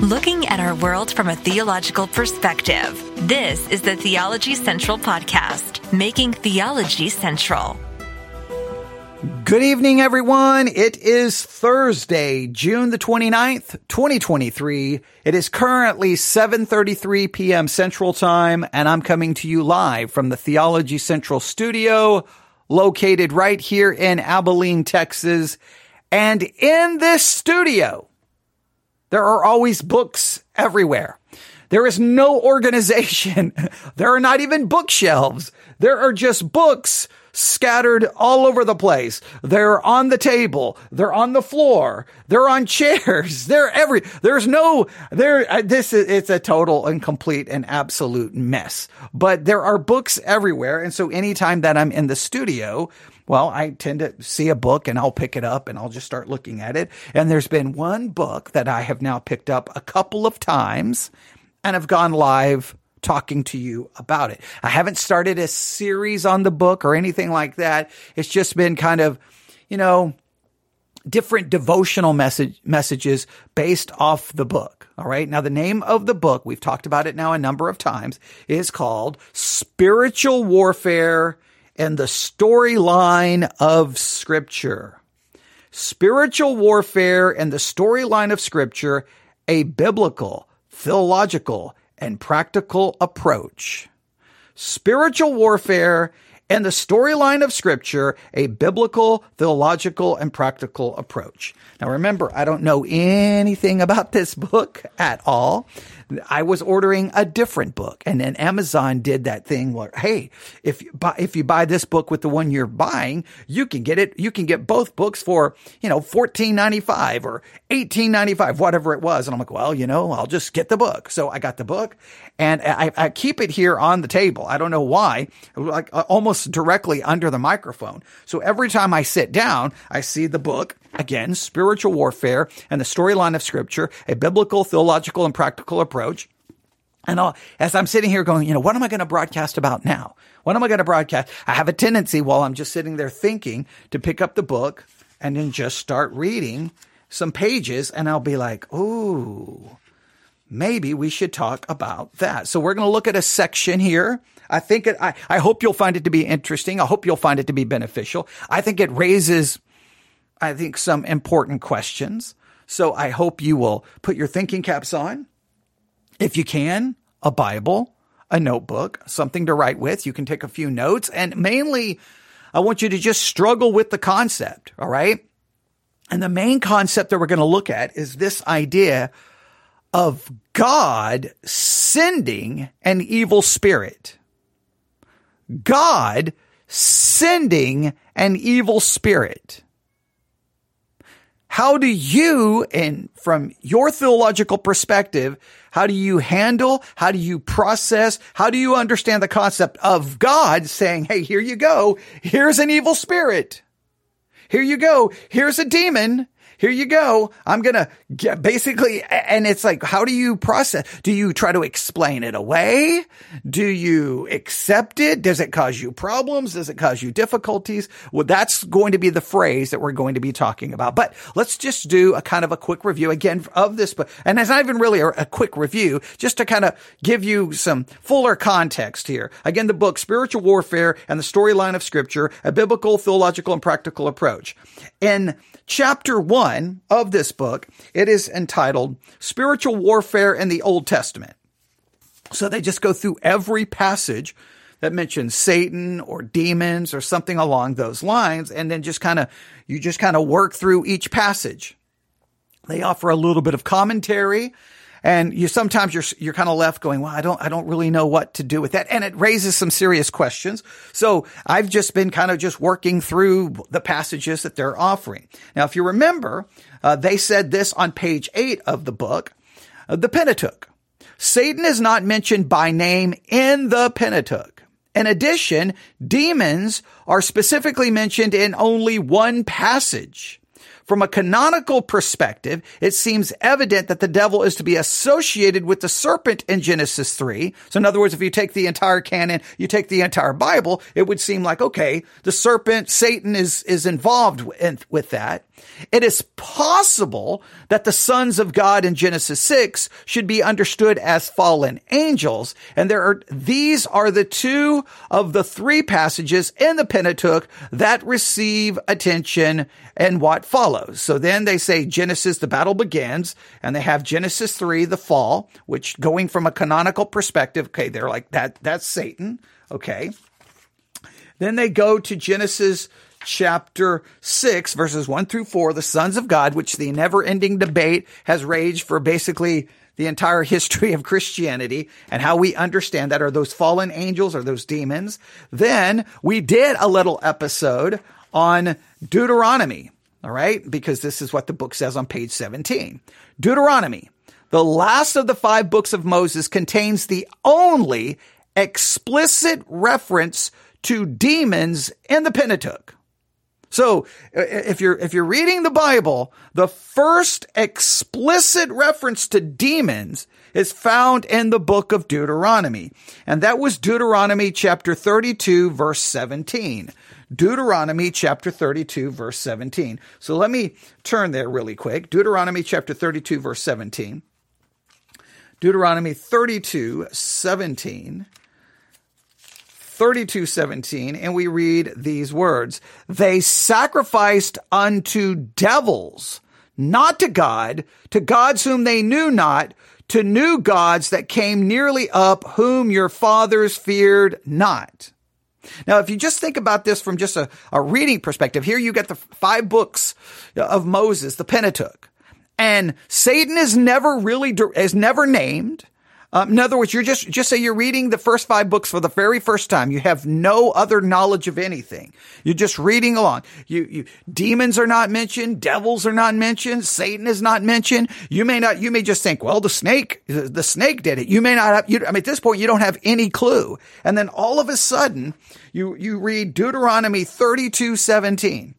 looking at our world from a theological perspective. This is the Theology Central Podcast, making theology central. Good evening, everyone. It is Thursday, June the 29th, 2023. It is currently 7.33 p.m. Central Time, and I'm coming to you live from the Theology Central studio, located right here in Abilene, Texas. And in this studio, there are always books everywhere. There is no organization. There are not even bookshelves. There are just books scattered all over the place. They're on the table. They're on the floor. They're on chairs. They're every, there's no, there, uh, this is, it's a total and complete and absolute mess. But there are books everywhere. And so anytime that I'm in the studio, well, I tend to see a book and I'll pick it up and I'll just start looking at it. And there's been one book that I have now picked up a couple of times and have gone live talking to you about it. I haven't started a series on the book or anything like that. It's just been kind of, you know, different devotional message messages based off the book. All right. Now, the name of the book, we've talked about it now a number of times, is called Spiritual Warfare and the storyline of scripture. Spiritual warfare and the storyline of scripture, a biblical, theological, and practical approach. Spiritual warfare and the storyline of scripture, a biblical, theological, and practical approach. Now remember, I don't know anything about this book at all. I was ordering a different book and then Amazon did that thing where, hey, if you buy, if you buy this book with the one you're buying, you can get it, you can get both books for, you know, $14.95 or $18.95, whatever it was. And I'm like, well, you know, I'll just get the book. So I got the book and I, I keep it here on the table. I don't know why, like uh, almost directly under the microphone. So every time I sit down, I see the book again, spiritual warfare and the storyline of scripture, a biblical, theological, and practical approach. And I'll, as I'm sitting here going, you know, what am I going to broadcast about now? What am I going to broadcast? I have a tendency while I'm just sitting there thinking to pick up the book and then just start reading some pages and I'll be like, ooh, maybe we should talk about that. So we're going to look at a section here. I think it, I, I hope you'll find it to be interesting. I hope you'll find it to be beneficial. I think it raises I think, some important questions. So I hope you will put your thinking caps on. If you can, a Bible, a notebook, something to write with. You can take a few notes and mainly I want you to just struggle with the concept. All right. And the main concept that we're going to look at is this idea of God sending an evil spirit. God sending an evil spirit. How do you, and from your theological perspective, how do you handle, how do you process, how do you understand the concept of God saying, Hey, here you go. Here's an evil spirit. Here you go. Here's a demon here you go. I'm going to get basically, and it's like, how do you process? Do you try to explain it away? Do you accept it? Does it cause you problems? Does it cause you difficulties? Well, that's going to be the phrase that we're going to be talking about. But let's just do a kind of a quick review again of this book. And it's not even really a, a quick review, just to kind of give you some fuller context here. Again, the book, Spiritual Warfare and the Storyline of Scripture, a biblical, theological, and practical approach. In chapter one of this book, it is entitled Spiritual Warfare in the Old Testament. So they just go through every passage that mentions Satan or demons or something along those lines. And then just kind of, you just kind of work through each passage. They offer a little bit of commentary and you sometimes you're you're kind of left going, well, I don't I don't really know what to do with that, and it raises some serious questions. So I've just been kind of just working through the passages that they're offering. Now, if you remember, uh, they said this on page eight of the book, uh, the Pentateuch. Satan is not mentioned by name in the Pentateuch. In addition, demons are specifically mentioned in only one passage. From a canonical perspective, it seems evident that the devil is to be associated with the serpent in Genesis 3. So in other words, if you take the entire canon, you take the entire Bible, it would seem like, okay, the serpent, Satan is, is involved in, with that. It is possible that the sons of God in Genesis 6 should be understood as fallen angels. And there are, these are the two of the three passages in the Pentateuch that receive attention and what follows. So then they say Genesis, the battle begins, and they have Genesis 3, the fall, which going from a canonical perspective, okay, they're like that, that's Satan. Okay. Then they go to Genesis chapter 6, verses 1 through 4, the sons of God, which the never ending debate has raged for basically the entire history of Christianity and how we understand that. Are those fallen angels? or those demons? Then we did a little episode on Deuteronomy. All right. Because this is what the book says on page 17. Deuteronomy, the last of the five books of Moses contains the only explicit reference to demons in the Pentateuch. So if you're, if you're reading the Bible, the first explicit reference to demons is found in the book of Deuteronomy. And that was Deuteronomy chapter 32 verse 17. Deuteronomy chapter 32 verse 17. So let me turn there really quick. Deuteronomy chapter 32 verse 17. Deuteronomy 32 17. 32:17 and we read these words. They sacrificed unto devils not to God to gods whom they knew not to new gods that came nearly up whom your fathers feared not. Now, if you just think about this from just a, a reading perspective, here you get the five books of Moses, the Pentateuch, and Satan is never really, is never named. Um, in other words, you're just, just say you're reading the first five books for the very first time. You have no other knowledge of anything. You're just reading along. You, you, demons are not mentioned. Devils are not mentioned. Satan is not mentioned. You may not, you may just think, well, the snake, the snake did it. You may not have, you, I mean, at this point, you don't have any clue. And then all of a sudden, you, you read Deuteronomy 32, 17.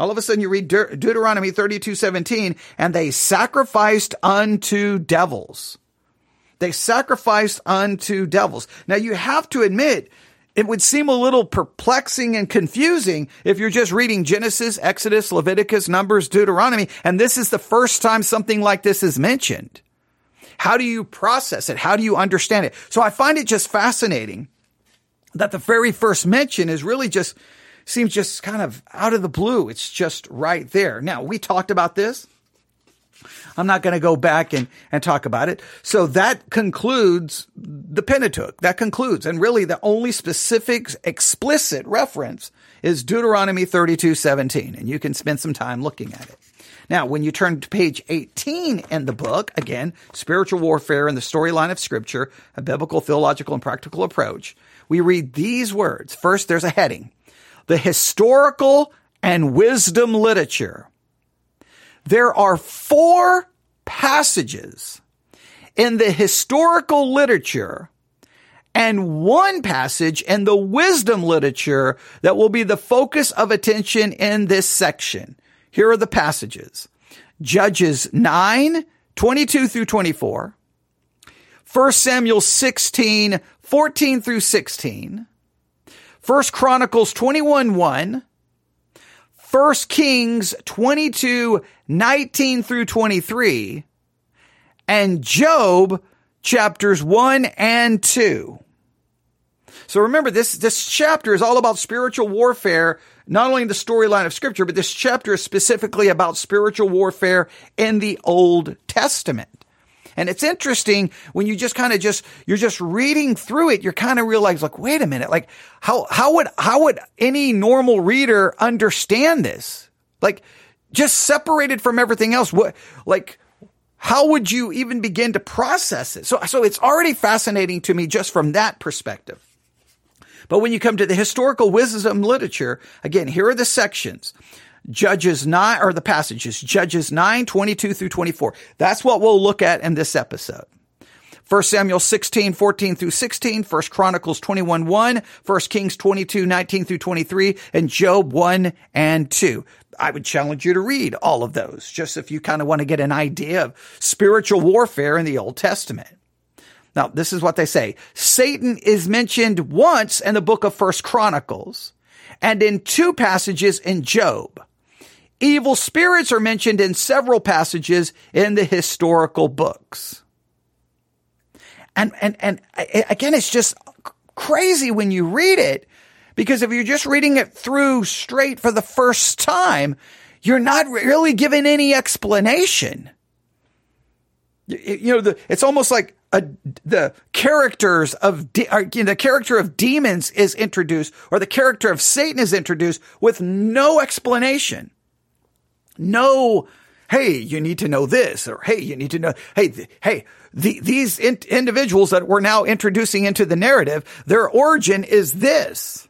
All of a sudden you read De- Deuteronomy 32, 17, and they sacrificed unto devils. They sacrificed unto devils. Now you have to admit, it would seem a little perplexing and confusing if you're just reading Genesis, Exodus, Leviticus, Numbers, Deuteronomy, and this is the first time something like this is mentioned. How do you process it? How do you understand it? So I find it just fascinating that the very first mention is really just seems just kind of out of the blue. It's just right there. Now, we talked about this I'm not going to go back and, and talk about it. So that concludes the Pentateuch. That concludes. And really the only specific explicit reference is Deuteronomy 32, 17. And you can spend some time looking at it. Now, when you turn to page 18 in the book, again, spiritual warfare and the storyline of scripture, a biblical, theological, and practical approach, we read these words. First, there's a heading. The historical and wisdom literature there are four passages in the historical literature and one passage in the wisdom literature that will be the focus of attention in this section. Here are the passages. Judges 9, 22 through 24. 1 Samuel 16, 14 through 16. 1 Chronicles 21, 1. 1 Kings 22, 19 through 23, and Job chapters 1 and 2. So remember, this, this chapter is all about spiritual warfare, not only in the storyline of scripture, but this chapter is specifically about spiritual warfare in the Old Testament. And it's interesting when you just kind of just, you're just reading through it, you're kind of realize like, wait a minute, like how, how would, how would any normal reader understand this? Like just separated from everything else. What, like, how would you even begin to process it? So, so it's already fascinating to me just from that perspective. But when you come to the historical wisdom literature, again, here are the sections. Judges 9, or the passages, Judges 9, 22 through 24. That's what we'll look at in this episode. 1 Samuel 16, 14 through 16, 1 Chronicles 21, 1, 1 Kings 22, 19 through 23, and Job 1 and 2. I would challenge you to read all of those, just if you kind of want to get an idea of spiritual warfare in the Old Testament. Now, this is what they say. Satan is mentioned once in the book of First Chronicles and in two passages in Job. evil spirits are mentioned in several passages in the historical books. And, and, and again, it's just crazy when you read it because if you're just reading it through straight for the first time, you're not really given any explanation. You know, the, it's almost like a, the characters of de- or, you know, the character of demons is introduced, or the character of Satan is introduced with no explanation, no. Hey, you need to know this, or hey, you need to know. Hey, th- hey, the, these in- individuals that we're now introducing into the narrative, their origin is this,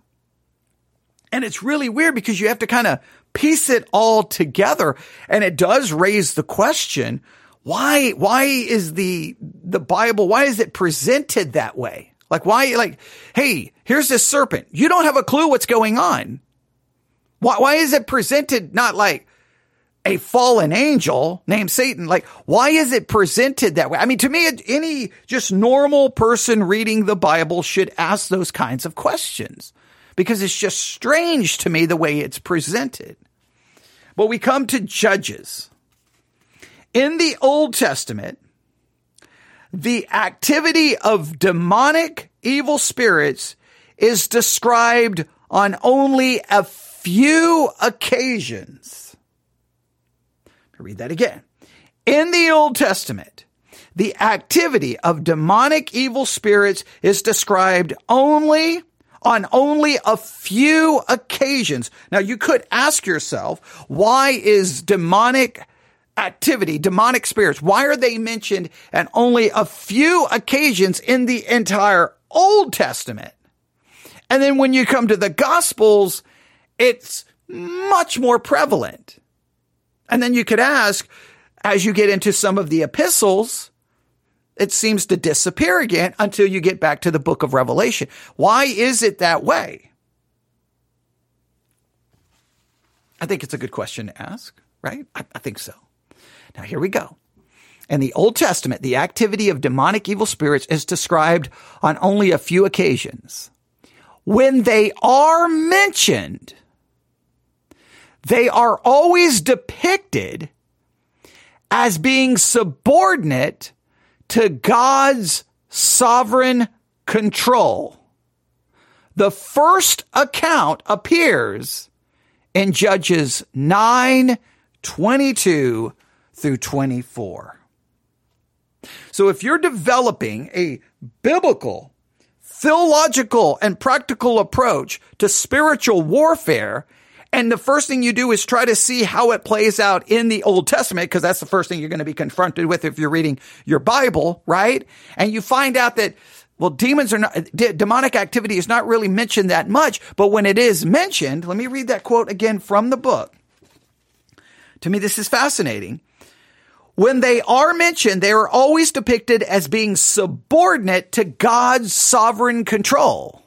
and it's really weird because you have to kind of piece it all together, and it does raise the question why, why is the, the Bible, why is it presented that way? Like, why, like, hey, here's this serpent. You don't have a clue what's going on. Why, why is it presented not like a fallen angel named Satan? Like, why is it presented that way? I mean, to me, any just normal person reading the Bible should ask those kinds of questions because it's just strange to me the way it's presented. But we come to Judges. In the Old Testament, the activity of demonic evil spirits is described on only a few occasions. Read that again. In the Old Testament, the activity of demonic evil spirits is described only on only a few occasions. Now you could ask yourself, why is demonic activity, demonic spirits, why are they mentioned at only a few occasions in the entire Old Testament? And then when you come to the Gospels, it's much more prevalent. And then you could ask, as you get into some of the epistles, it seems to disappear again until you get back to the book of Revelation. Why is it that way? I think it's a good question to ask, right? I, I think so. Now, here we go. In the Old Testament, the activity of demonic evil spirits is described on only a few occasions. When they are mentioned, they are always depicted as being subordinate to God's sovereign control. The first account appears in Judges 9 22 through 24. So if you're developing a biblical, theological, and practical approach to spiritual warfare, and the first thing you do is try to see how it plays out in the Old Testament, because that's the first thing you're going to be confronted with if you're reading your Bible, right? And you find out that well, demons are not, demonic activity is not really mentioned that much, but when it is mentioned, let me read that quote again from the book. To me, this is fascinating. When they are mentioned, they are always depicted as being subordinate to God's sovereign control.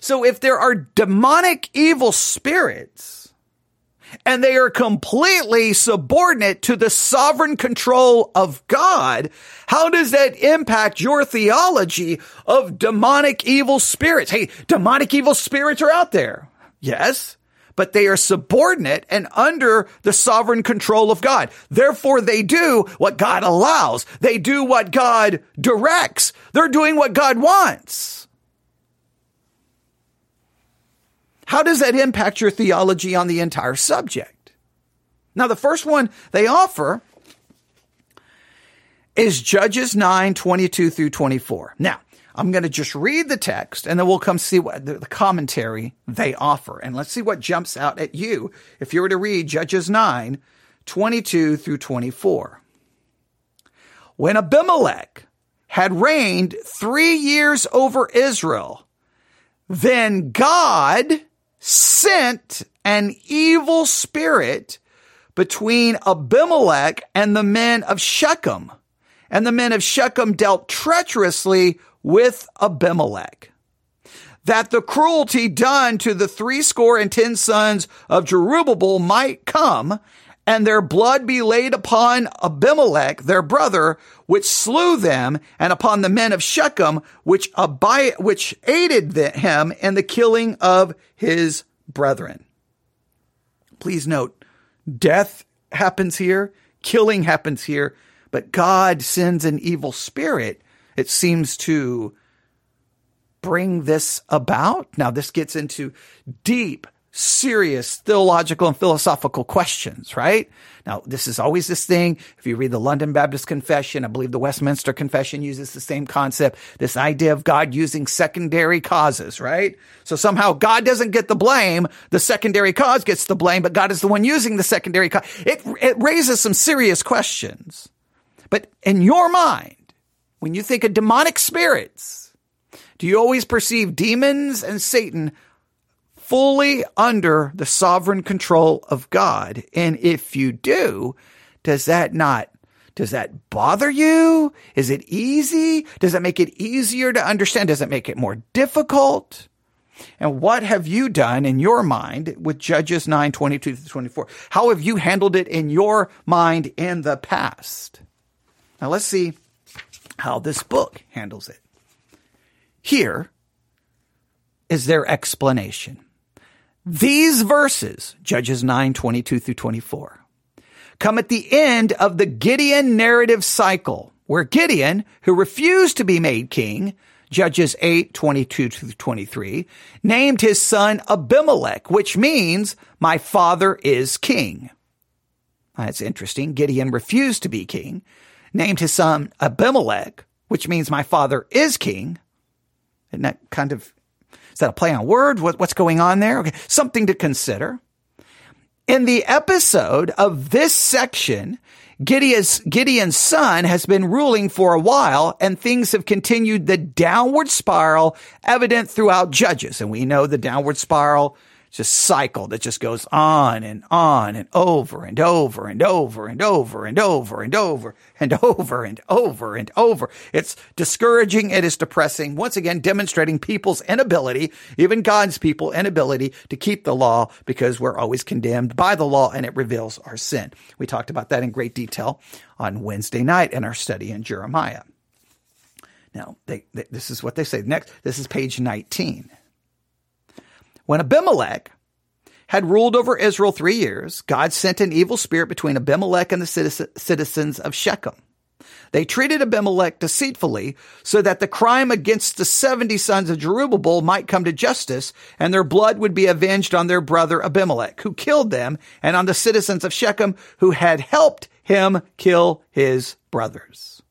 So if there are demonic evil spirits and they are completely subordinate to the sovereign control of God, how does that impact your theology of demonic evil spirits? Hey, demonic evil spirits are out there. Yes but they are subordinate and under the sovereign control of God. Therefore, they do what God allows. They do what God directs. They're doing what God wants. How does that impact your theology on the entire subject? Now, the first one they offer is Judges 9, 22 through 24. Now, I'm going to just read the text and then we'll come see what the, commentary they offer. And let's see what jumps out at you if you were to read Judges 9, 22 through 24. When Abimelech had reigned three years over Israel, then God sent an evil spirit between Abimelech and the men of Shechem. And the men of Shechem dealt treacherously with Abimelech. That the cruelty done to the threescore and ten sons of Jerubbaal might come, and their blood be laid upon Abimelech, their brother, which slew them, and upon the men of Shechem, which abi- which aided him in the killing of his brethren. Please note, death happens here, killing happens here, but God sends an evil spirit. It seems to bring this about. Now, this gets into deep serious theological and philosophical questions, right? Now, this is always this thing. If you read the London Baptist Confession, I believe the Westminster Confession uses the same concept, this idea of God using secondary causes, right? So somehow God doesn't get the blame. The secondary cause gets the blame, but God is the one using the secondary cause. It, it raises some serious questions. But in your mind, when you think of demonic spirits, do you always perceive demons and Satan fully under the sovereign control of God? And if you do, does that not does that bother you? Is it easy? Does it make it easier to understand? Does it make it more difficult? And what have you done in your mind with Judges 9, 22 to 24? How have you handled it in your mind in the past? Now let's see how this book handles it. Here is their explanation. These verses, Judges 9, 22 through 24, come at the end of the Gideon narrative cycle, where Gideon, who refused to be made king, Judges 8, 22 through 23, named his son Abimelech, which means my father is king. That's interesting. Gideon refused to be king, named his son Abimelech, which means my father is king. Isn't that kind of that a play on word? What, what's going on there? Okay. Something to consider. In the episode of this section, Gideon's, Gideon's son has been ruling for a while and things have continued the downward spiral evident throughout Judges. And we know the downward spiral just cycle that just goes on and on and over and over and over and over and over and over and over and over and over. It's discouraging. It is depressing. Once again, demonstrating people's inability, even God's people inability to keep the law because we're always condemned by the law and it reveals our sin. We talked about that in great detail on Wednesday night in our study in Jeremiah. Now, they, they, this is what they say. Next, this is page 19. When Abimelech had ruled over Israel three years, God sent an evil spirit between Abimelech and the citizens of Shechem. They treated Abimelech deceitfully so that the crime against the 70 sons of Jerubbaal might come to justice and their blood would be avenged on their brother Abimelech, who killed them, and on the citizens of Shechem who had helped him kill his brothers.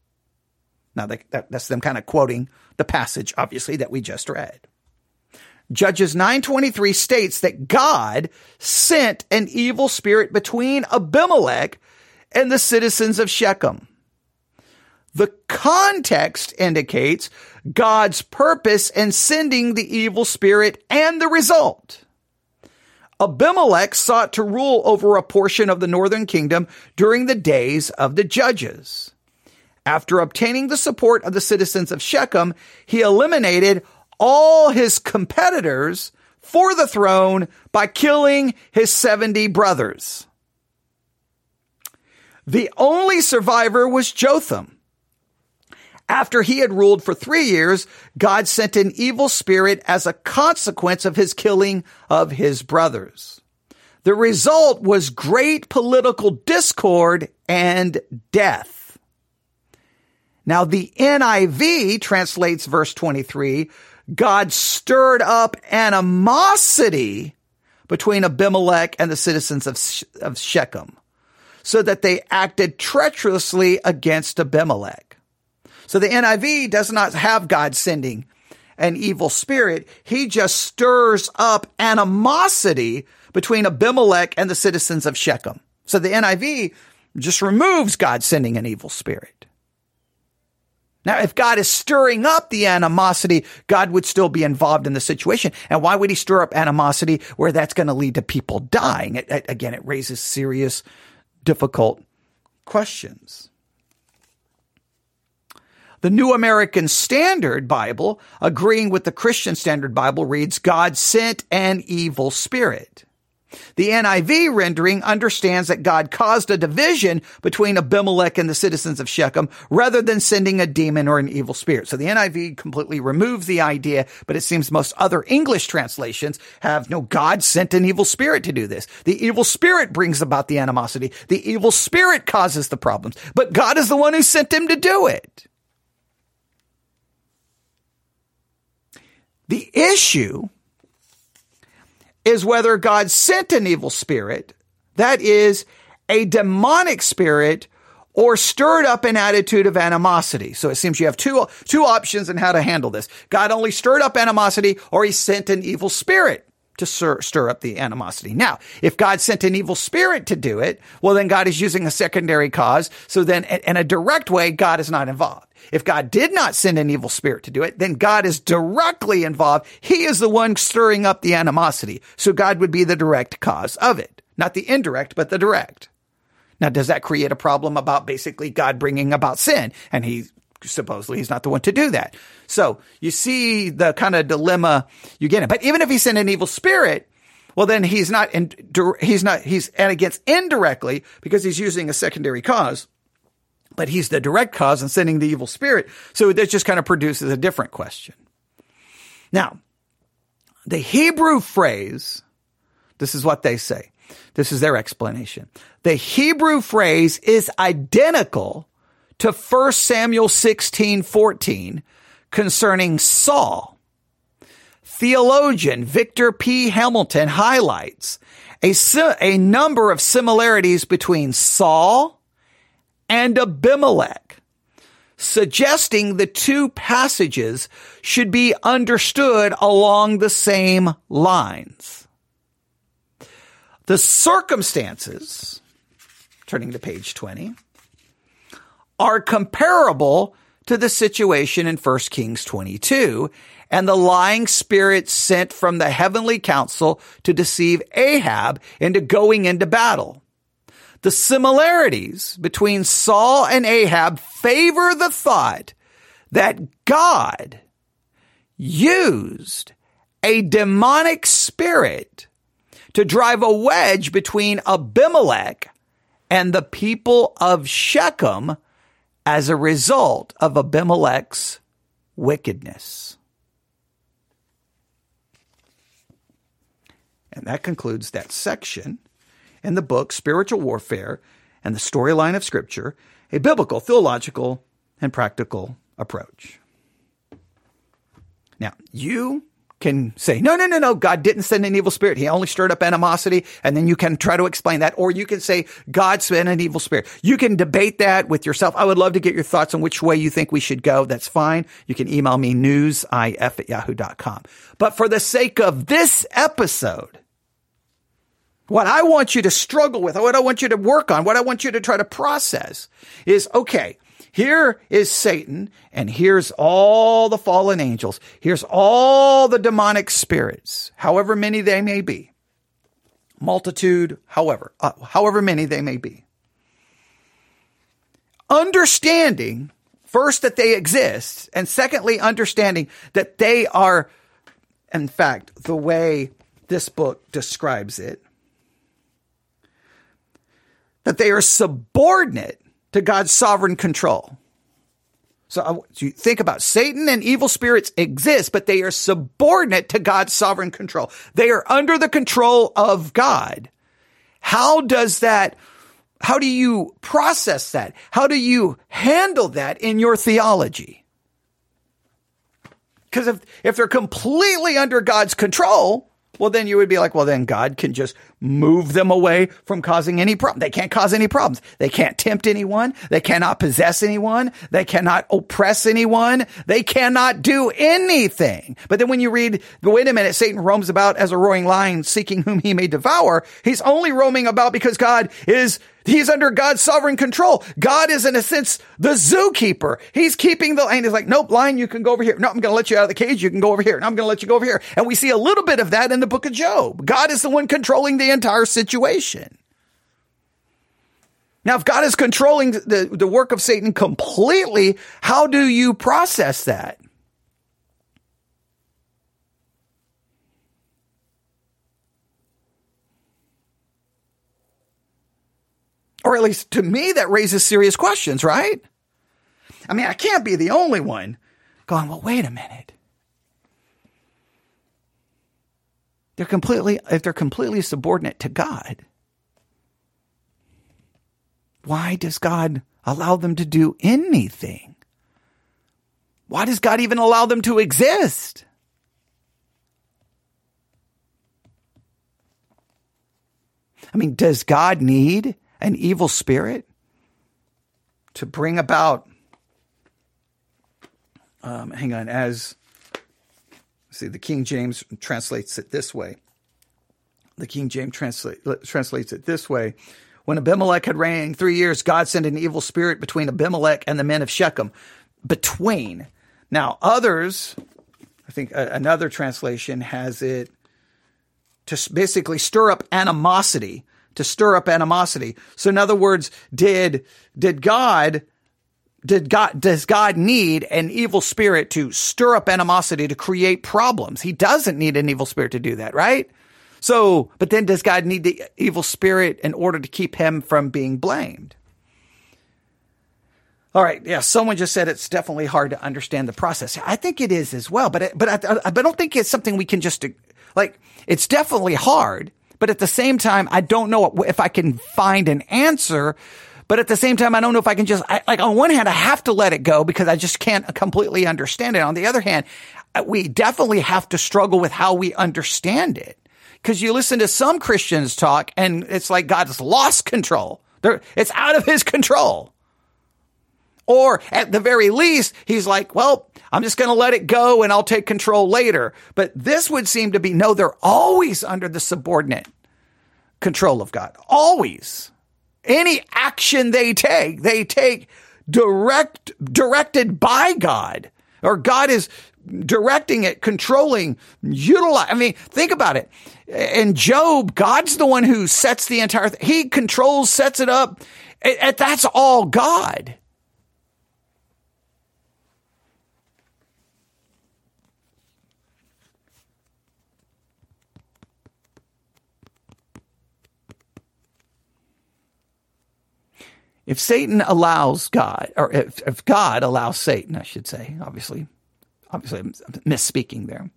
Now, that, that's them kind of quoting the passage, obviously, that we just read. Judges 923 states that God sent an evil spirit between Abimelech and the citizens of Shechem. The context indicates God's purpose in sending the evil spirit and the result. Abimelech sought to rule over a portion of the northern kingdom during the days of the judges. After obtaining the support of the citizens of Shechem, he eliminated all his competitors for the throne by killing his 70 brothers. The only survivor was Jotham. After he had ruled for three years, God sent an evil spirit as a consequence of his killing of his brothers. The result was great political discord and death. Now the NIV translates verse 23 God stirred up animosity between Abimelech and the citizens of, of Shechem so that they acted treacherously against Abimelech. So the NIV does not have God sending an evil spirit. He just stirs up animosity between Abimelech and the citizens of Shechem. So the NIV just removes God sending an evil spirit. Now, if God is stirring up the animosity, God would still be involved in the situation. And why would he stir up animosity where that's going to lead to people dying? It, it, again, it raises serious, difficult questions. The New American Standard Bible, agreeing with the Christian Standard Bible, reads, God sent an evil spirit. The NIV rendering understands that God caused a division between Abimelech and the citizens of Shechem rather than sending a demon or an evil spirit. So the NIV completely removes the idea, but it seems most other English translations have no God sent an evil spirit to do this. The evil spirit brings about the animosity. The evil spirit causes the problems, but God is the one who sent him to do it. The issue is whether God sent an evil spirit, that is, a demonic spirit, or stirred up an attitude of animosity. So it seems you have two, two options in how to handle this. God only stirred up animosity, or he sent an evil spirit to stir, stir up the animosity. Now, if God sent an evil spirit to do it, well, then God is using a secondary cause. So then in a direct way, God is not involved. If God did not send an evil spirit to do it, then God is directly involved. He is the one stirring up the animosity. So God would be the direct cause of it. Not the indirect, but the direct. Now, does that create a problem about basically God bringing about sin? And he supposedly he's not the one to do that. So you see the kind of dilemma you get in. But even if he sent an evil spirit, well, then he's not, in, he's not, he's and against indirectly because he's using a secondary cause but he's the direct cause in sending the evil spirit. So that just kind of produces a different question. Now, the Hebrew phrase, this is what they say. This is their explanation. The Hebrew phrase is identical to 1 Samuel 16, 14 concerning Saul. Theologian Victor P. Hamilton highlights a, a number of similarities between Saul and Abimelech, suggesting the two passages should be understood along the same lines. The circumstances, turning to page 20, are comparable to the situation in 1 Kings 22 and the lying spirit sent from the heavenly council to deceive Ahab into going into battle. The similarities between Saul and Ahab favor the thought that God used a demonic spirit to drive a wedge between Abimelech and the people of Shechem as a result of Abimelech's wickedness. And that concludes that section in the book Spiritual Warfare and the Storyline of Scripture, a biblical, theological, and practical approach. Now, you can say, no, no, no, no, God didn't send an evil spirit. He only stirred up animosity. And then you can try to explain that. Or you can say, God sent an evil spirit. You can debate that with yourself. I would love to get your thoughts on which way you think we should go. That's fine. You can email me newsif at yahoo.com. But for the sake of this episode, what I want you to struggle with, what I want you to work on, what I want you to try to process is, okay, here is Satan and here's all the fallen angels. Here's all the demonic spirits, however many they may be. Multitude, however, uh, however many they may be. Understanding first that they exist and secondly understanding that they are in fact the way this book describes it that they are subordinate to God's sovereign control. Uh, so, you think about Satan and evil spirits exist, but they are subordinate to God's sovereign control. They are under the control of God. How does that, how do you process that? How do you handle that in your theology? Because if, if they're completely under God's control, well, then you would be like, well, then God can just move them away from causing any problem. They can't cause any problems. They can't tempt anyone. They cannot possess anyone. They cannot oppress anyone. They cannot do anything. But then when you read, wait a minute, Satan roams about as a roaring lion seeking whom he may devour. He's only roaming about because God is He's under God's sovereign control. God is in a sense the zookeeper. He's keeping the lion. He's like, nope, lion, you can go over here. No, I'm going to let you out of the cage. You can go over here. No, I'm going to let you go over here. And we see a little bit of that in the book of Job. God is the one controlling the entire situation. Now, if God is controlling the, the work of Satan completely, how do you process that? Or at least to me, that raises serious questions, right? I mean, I can't be the only one going, well, wait a minute. They're completely, if they're completely subordinate to God, why does God allow them to do anything? Why does God even allow them to exist? I mean, does God need an evil spirit to bring about? Um, hang on, as see, the King James translates it this way. The King James translate, translates it this way. When Abimelech had reigned three years, God sent an evil spirit between Abimelech and the men of Shechem. Between. Now, others, I think another translation has it to basically stir up animosity, to stir up animosity. So in other words, did, did God, did God, does God need an evil spirit to stir up animosity to create problems? He doesn't need an evil spirit to do that, right? So, but then does God need the evil spirit in order to keep him from being blamed? All right. Yeah. Someone just said it's definitely hard to understand the process. I think it is as well, but, but I, I, I don't think it's something we can just like, it's definitely hard, but at the same time, I don't know if I can find an answer. But at the same time, I don't know if I can just, I, like, on one hand, I have to let it go because I just can't completely understand it. On the other hand, uh, we definitely have to struggle with how we understand it. Cause you listen to some Christians talk and it's like God's lost control. They're, it's out of his control. Or at the very least, he's like, well, I'm just going to let it go and I'll take control later. But this would seem to be no, they're always under the subordinate control of God. Always. Any action they take, they take direct, directed by God or God is directing it, controlling, utilize. I mean, think about it. In Job, God's the one who sets the entire, th- he controls, sets it up. That's all God. If Satan allows God, or if, if God allows Satan, I should say, obviously, obviously I'm misspeaking there.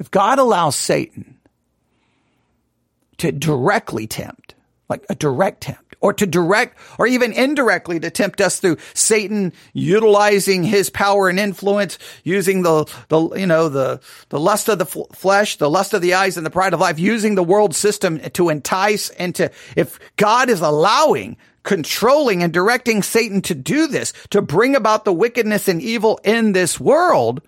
If God allows Satan to directly tempt, like a direct tempt, or to direct or even indirectly to tempt us through Satan utilizing his power and influence, using the, the, you know, the, the lust of the f- flesh, the lust of the eyes and the pride of life, using the world system to entice and to, if God is allowing controlling and directing Satan to do this, to bring about the wickedness and evil in this world,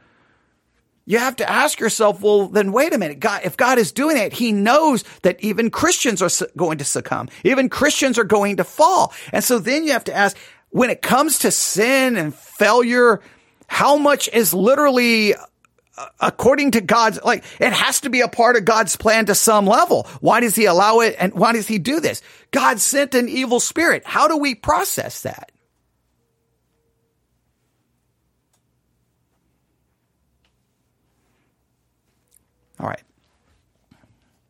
you have to ask yourself, well, then wait a minute. God, if God is doing it, he knows that even Christians are going to succumb. Even Christians are going to fall. And so then you have to ask, when it comes to sin and failure, how much is literally uh, according to God's, like, it has to be a part of God's plan to some level. Why does he allow it? And why does he do this? God sent an evil spirit. How do we process that? All right.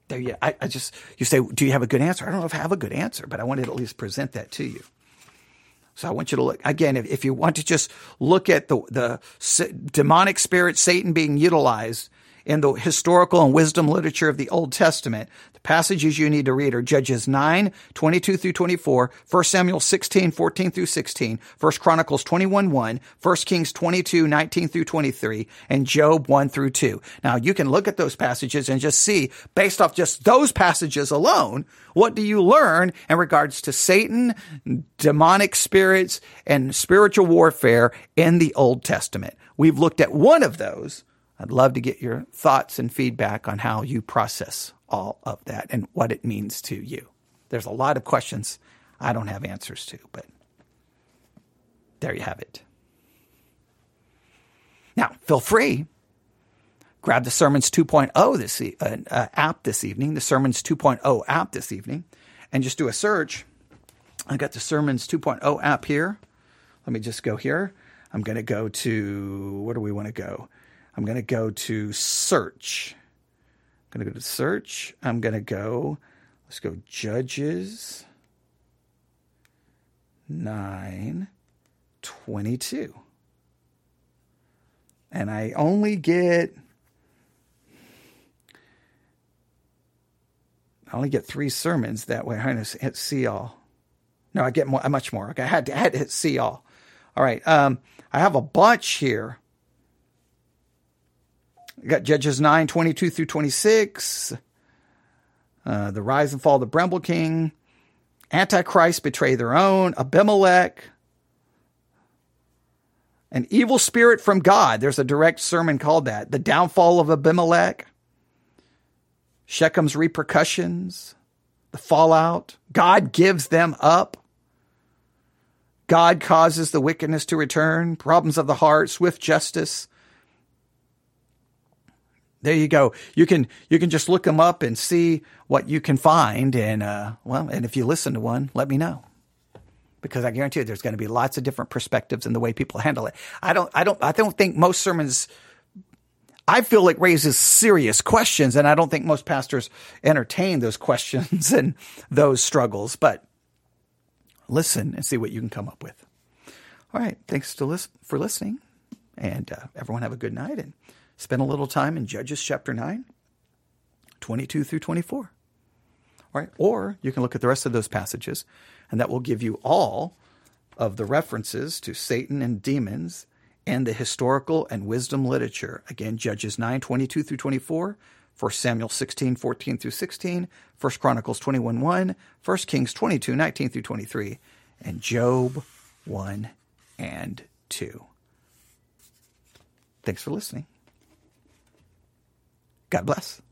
There you, I, I just, you say, do you have a good answer? I don't know if I have a good answer, but I wanted to at least present that to you. So I want you to look again. If, if you want to just look at the the demonic spirit Satan being utilized in the historical and wisdom literature of the Old Testament. The passages you need to read are Judges 9, 22 through 24, 1 Samuel 16, 14 through 16, 1 Chronicles 21, 1, 1 Kings 22, 19 through 23, and Job 1 through 2. Now you can look at those passages and just see, based off just those passages alone, what do you learn in regards to Satan, demonic spirits, and spiritual warfare in the Old Testament? We've looked at one of those I'd love to get your thoughts and feedback on how you process all of that and what it means to you. There's a lot of questions I don't have answers to, but there you have it. Now, feel free. Grab the Sermons 2.0 this e- uh, uh, app this evening, the Sermons 2.0 app this evening, and just do a search. I got the Sermons 2.0 app here. Let me just go here. I'm going to go to where do we want to go? I'm going to go to search. I'm going to go to search. I'm going to go, let's go judges. 9, 22. And I only get I only get three sermons that way. I hit see all. No, I get more, much more. Okay, I had to, I had to hit see all. All right. Um, I have a bunch here. Got Judges 9, 22 through 26. Uh, the rise and fall of the Bramble King. Antichrist betray their own. Abimelech. An evil spirit from God. There's a direct sermon called that. The downfall of Abimelech. Shechem's repercussions, the fallout. God gives them up. God causes the wickedness to return, problems of the heart, swift justice. There you go. You can you can just look them up and see what you can find, and uh, well, and if you listen to one, let me know because I guarantee you there's going to be lots of different perspectives in the way people handle it. I don't I don't I don't think most sermons I feel like raises serious questions, and I don't think most pastors entertain those questions and those struggles. But listen and see what you can come up with. All right, thanks to for listening, and uh, everyone have a good night and spend a little time in Judges chapter 9, 22 through 24. All right, or you can look at the rest of those passages, and that will give you all of the references to Satan and demons and the historical and wisdom literature. Again, Judges 9, 22 through 24, 1 Samuel 16, 14 through 16, 1 Chronicles 21, 1, 1 Kings 22, 19 through 23, and Job 1 and 2. Thanks for listening. God bless.